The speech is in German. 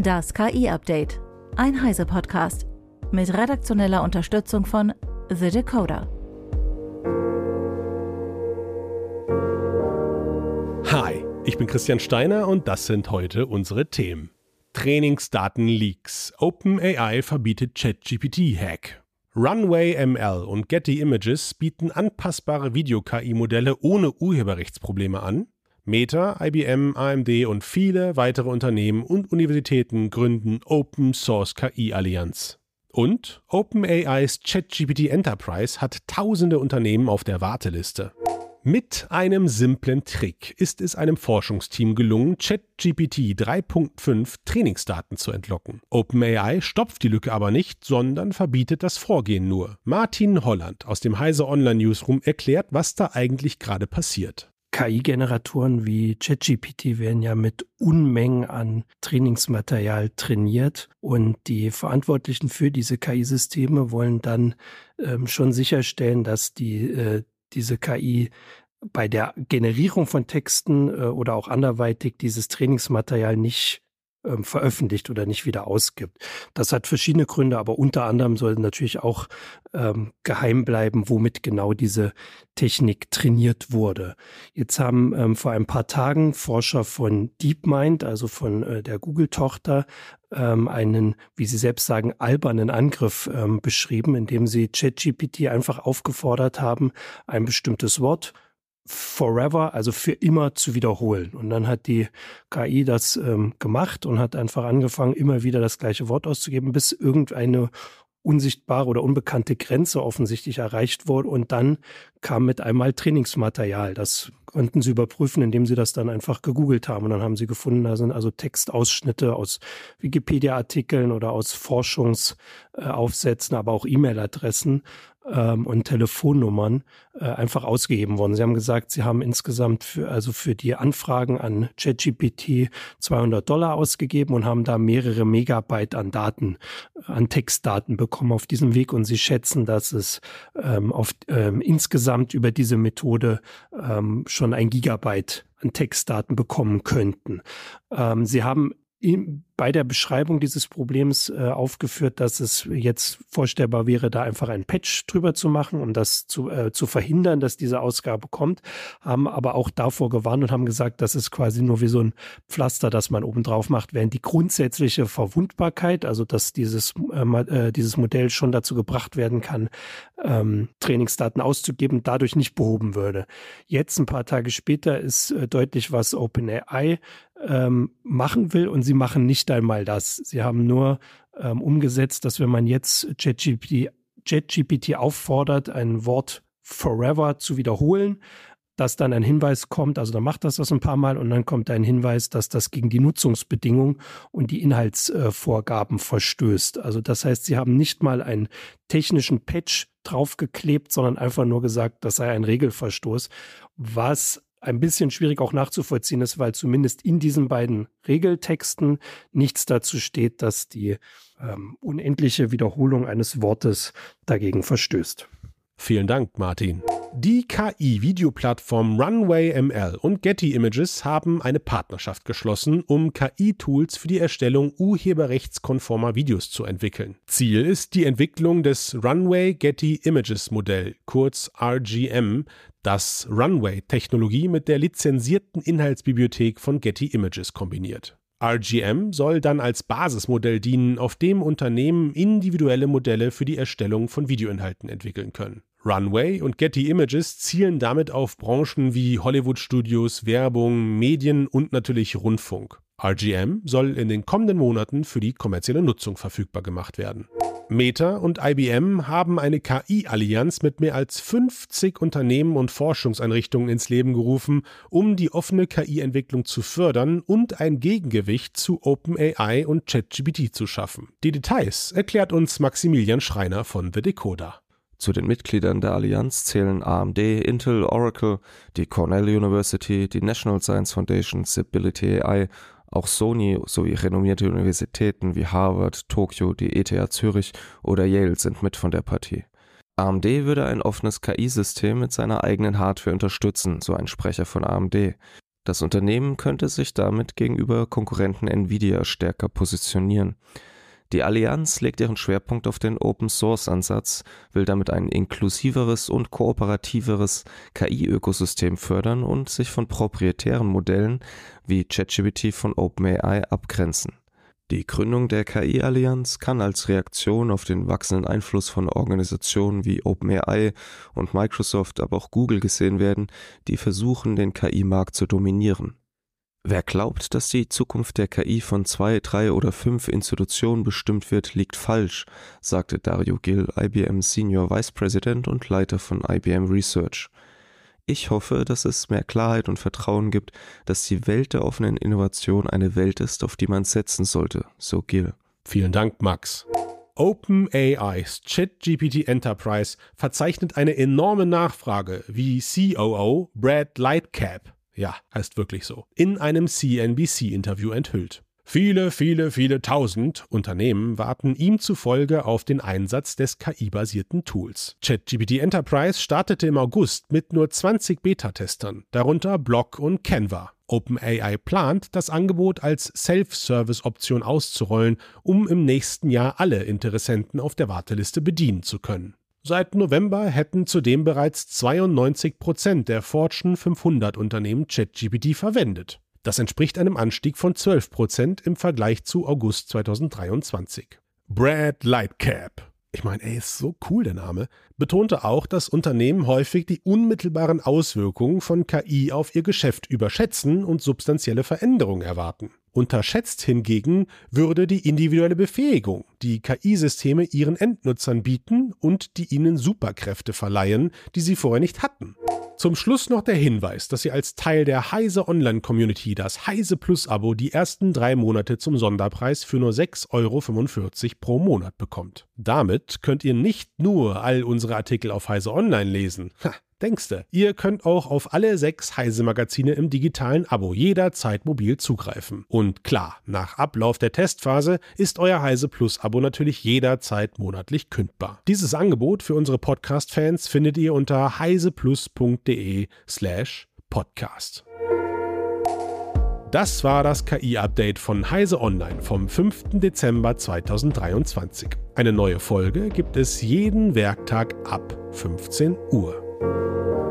Das KI-Update. Ein Heise-Podcast. Mit redaktioneller Unterstützung von The Decoder. Hi, ich bin Christian Steiner und das sind heute unsere Themen. Trainingsdaten-Leaks. OpenAI verbietet ChatGPT-Hack. Runway ML und Getty Images bieten anpassbare Video-KI-Modelle ohne Urheberrechtsprobleme an. Meta, IBM, AMD und viele weitere Unternehmen und Universitäten gründen Open Source KI Allianz. Und OpenAIs ChatGPT Enterprise hat tausende Unternehmen auf der Warteliste. Mit einem simplen Trick ist es einem Forschungsteam gelungen, ChatGPT 3.5 Trainingsdaten zu entlocken. OpenAI stopft die Lücke aber nicht, sondern verbietet das Vorgehen nur. Martin Holland aus dem Heise Online Newsroom erklärt, was da eigentlich gerade passiert. KI-Generatoren wie ChatGPT werden ja mit Unmengen an Trainingsmaterial trainiert und die Verantwortlichen für diese KI-Systeme wollen dann ähm, schon sicherstellen, dass die äh, diese KI bei der Generierung von Texten äh, oder auch anderweitig dieses Trainingsmaterial nicht ähm, veröffentlicht oder nicht wieder ausgibt. Das hat verschiedene Gründe, aber unter anderem soll natürlich auch ähm, geheim bleiben, womit genau diese Technik trainiert wurde. Jetzt haben ähm, vor ein paar Tagen Forscher von DeepMind, also von äh, der Google-Tochter, ähm, einen, wie sie selbst sagen, albernen Angriff ähm, beschrieben, indem sie ChatGPT einfach aufgefordert haben, ein bestimmtes Wort forever, also für immer zu wiederholen. Und dann hat die KI das ähm, gemacht und hat einfach angefangen, immer wieder das gleiche Wort auszugeben, bis irgendeine unsichtbare oder unbekannte Grenze offensichtlich erreicht wurde. Und dann kam mit einmal Trainingsmaterial. Das konnten sie überprüfen, indem sie das dann einfach gegoogelt haben. Und dann haben sie gefunden, da sind also Textausschnitte aus Wikipedia-Artikeln oder aus Forschungsaufsätzen, aber auch E-Mail-Adressen ähm, und Telefonnummern äh, einfach ausgegeben worden. Sie haben gesagt, sie haben insgesamt für, also für die Anfragen an ChatGPT 200 Dollar ausgegeben und haben da mehrere Megabyte an Daten, an Textdaten bekommen auf diesem Weg. Und sie schätzen, dass es ähm, auf, ähm, insgesamt über diese Methode ähm, schon ein Gigabyte an Textdaten bekommen könnten. Ähm, sie haben bei der Beschreibung dieses Problems äh, aufgeführt, dass es jetzt vorstellbar wäre, da einfach ein Patch drüber zu machen, um das zu, äh, zu verhindern, dass diese Ausgabe kommt, haben aber auch davor gewarnt und haben gesagt, das ist quasi nur wie so ein Pflaster, das man oben drauf macht, während die grundsätzliche Verwundbarkeit, also dass dieses, äh, äh, dieses Modell schon dazu gebracht werden kann, ähm, Trainingsdaten auszugeben, dadurch nicht behoben würde. Jetzt, ein paar Tage später, ist äh, deutlich, was OpenAI ähm, machen will und sie machen nicht einmal das. Sie haben nur ähm, umgesetzt, dass wenn man jetzt ChatGPT, auffordert, ein Wort forever zu wiederholen, dass dann ein Hinweis kommt, also dann macht das das ein paar Mal und dann kommt ein Hinweis, dass das gegen die Nutzungsbedingungen und die Inhaltsvorgaben verstößt. Also das heißt, sie haben nicht mal einen technischen Patch draufgeklebt, sondern einfach nur gesagt, das sei ein Regelverstoß, was ein bisschen schwierig auch nachzuvollziehen ist, weil zumindest in diesen beiden Regeltexten nichts dazu steht, dass die ähm, unendliche Wiederholung eines Wortes dagegen verstößt. Vielen Dank, Martin. Die KI-Videoplattform Runway ML und Getty Images haben eine Partnerschaft geschlossen, um KI-Tools für die Erstellung urheberrechtskonformer Videos zu entwickeln. Ziel ist die Entwicklung des Runway Getty Images Modell, kurz RGM, das Runway-Technologie mit der lizenzierten Inhaltsbibliothek von Getty Images kombiniert. RGM soll dann als Basismodell dienen, auf dem Unternehmen individuelle Modelle für die Erstellung von Videoinhalten entwickeln können. Runway und Getty Images zielen damit auf Branchen wie Hollywood-Studios, Werbung, Medien und natürlich Rundfunk. RGM soll in den kommenden Monaten für die kommerzielle Nutzung verfügbar gemacht werden. Meta und IBM haben eine KI-Allianz mit mehr als 50 Unternehmen und Forschungseinrichtungen ins Leben gerufen, um die offene KI-Entwicklung zu fördern und ein Gegengewicht zu OpenAI und ChatGPT zu schaffen. Die Details erklärt uns Maximilian Schreiner von The Decoder. Zu den Mitgliedern der Allianz zählen AMD, Intel, Oracle, die Cornell University, die National Science Foundation, Civility AI, auch Sony sowie renommierte Universitäten wie Harvard, Tokio, die ETH Zürich oder Yale sind mit von der Partie. AMD würde ein offenes KI-System mit seiner eigenen Hardware unterstützen, so ein Sprecher von AMD. Das Unternehmen könnte sich damit gegenüber Konkurrenten Nvidia stärker positionieren. Die Allianz legt ihren Schwerpunkt auf den Open-Source-Ansatz, will damit ein inklusiveres und kooperativeres KI-Ökosystem fördern und sich von proprietären Modellen wie ChatGPT von OpenAI abgrenzen. Die Gründung der KI-Allianz kann als Reaktion auf den wachsenden Einfluss von Organisationen wie OpenAI und Microsoft, aber auch Google gesehen werden, die versuchen, den KI-Markt zu dominieren. Wer glaubt, dass die Zukunft der KI von zwei, drei oder fünf Institutionen bestimmt wird, liegt falsch, sagte Dario Gill, IBM Senior Vice President und Leiter von IBM Research. Ich hoffe, dass es mehr Klarheit und Vertrauen gibt, dass die Welt der offenen Innovation eine Welt ist, auf die man setzen sollte, so Gill. Vielen Dank, Max. OpenAI's ChatGPT Enterprise verzeichnet eine enorme Nachfrage, wie COO Brad Lightcap ja, heißt wirklich so, in einem CNBC-Interview enthüllt. Viele, viele, viele tausend Unternehmen warten ihm zufolge auf den Einsatz des KI-basierten Tools. ChatGPT Enterprise startete im August mit nur 20 Beta-Testern, darunter Block und Canva. OpenAI plant, das Angebot als Self-Service-Option auszurollen, um im nächsten Jahr alle Interessenten auf der Warteliste bedienen zu können. Seit November hätten zudem bereits 92 Prozent der Fortune 500 Unternehmen ChatGPT verwendet. Das entspricht einem Anstieg von 12 Prozent im Vergleich zu August 2023. Brad Lightcap, ich meine, ey, ist so cool der Name, betonte auch, dass Unternehmen häufig die unmittelbaren Auswirkungen von KI auf ihr Geschäft überschätzen und substanzielle Veränderungen erwarten. Unterschätzt hingegen würde die individuelle Befähigung, die KI-Systeme ihren Endnutzern bieten und die ihnen Superkräfte verleihen, die sie vorher nicht hatten. Zum Schluss noch der Hinweis, dass ihr als Teil der Heise Online Community das Heise Plus Abo die ersten drei Monate zum Sonderpreis für nur 6,45 Euro pro Monat bekommt. Damit könnt ihr nicht nur all unsere Artikel auf Heise Online lesen. Ha, Denkste, ihr könnt auch auf alle sechs Heise-Magazine im digitalen Abo jederzeit mobil zugreifen. Und klar, nach Ablauf der Testphase ist euer Heise Plus-Abo natürlich jederzeit monatlich kündbar. Dieses Angebot für unsere Podcast-Fans findet ihr unter heiseplus.de slash podcast. Das war das KI-Update von Heise Online vom 5. Dezember 2023. Eine neue Folge gibt es jeden Werktag ab 15 Uhr. Música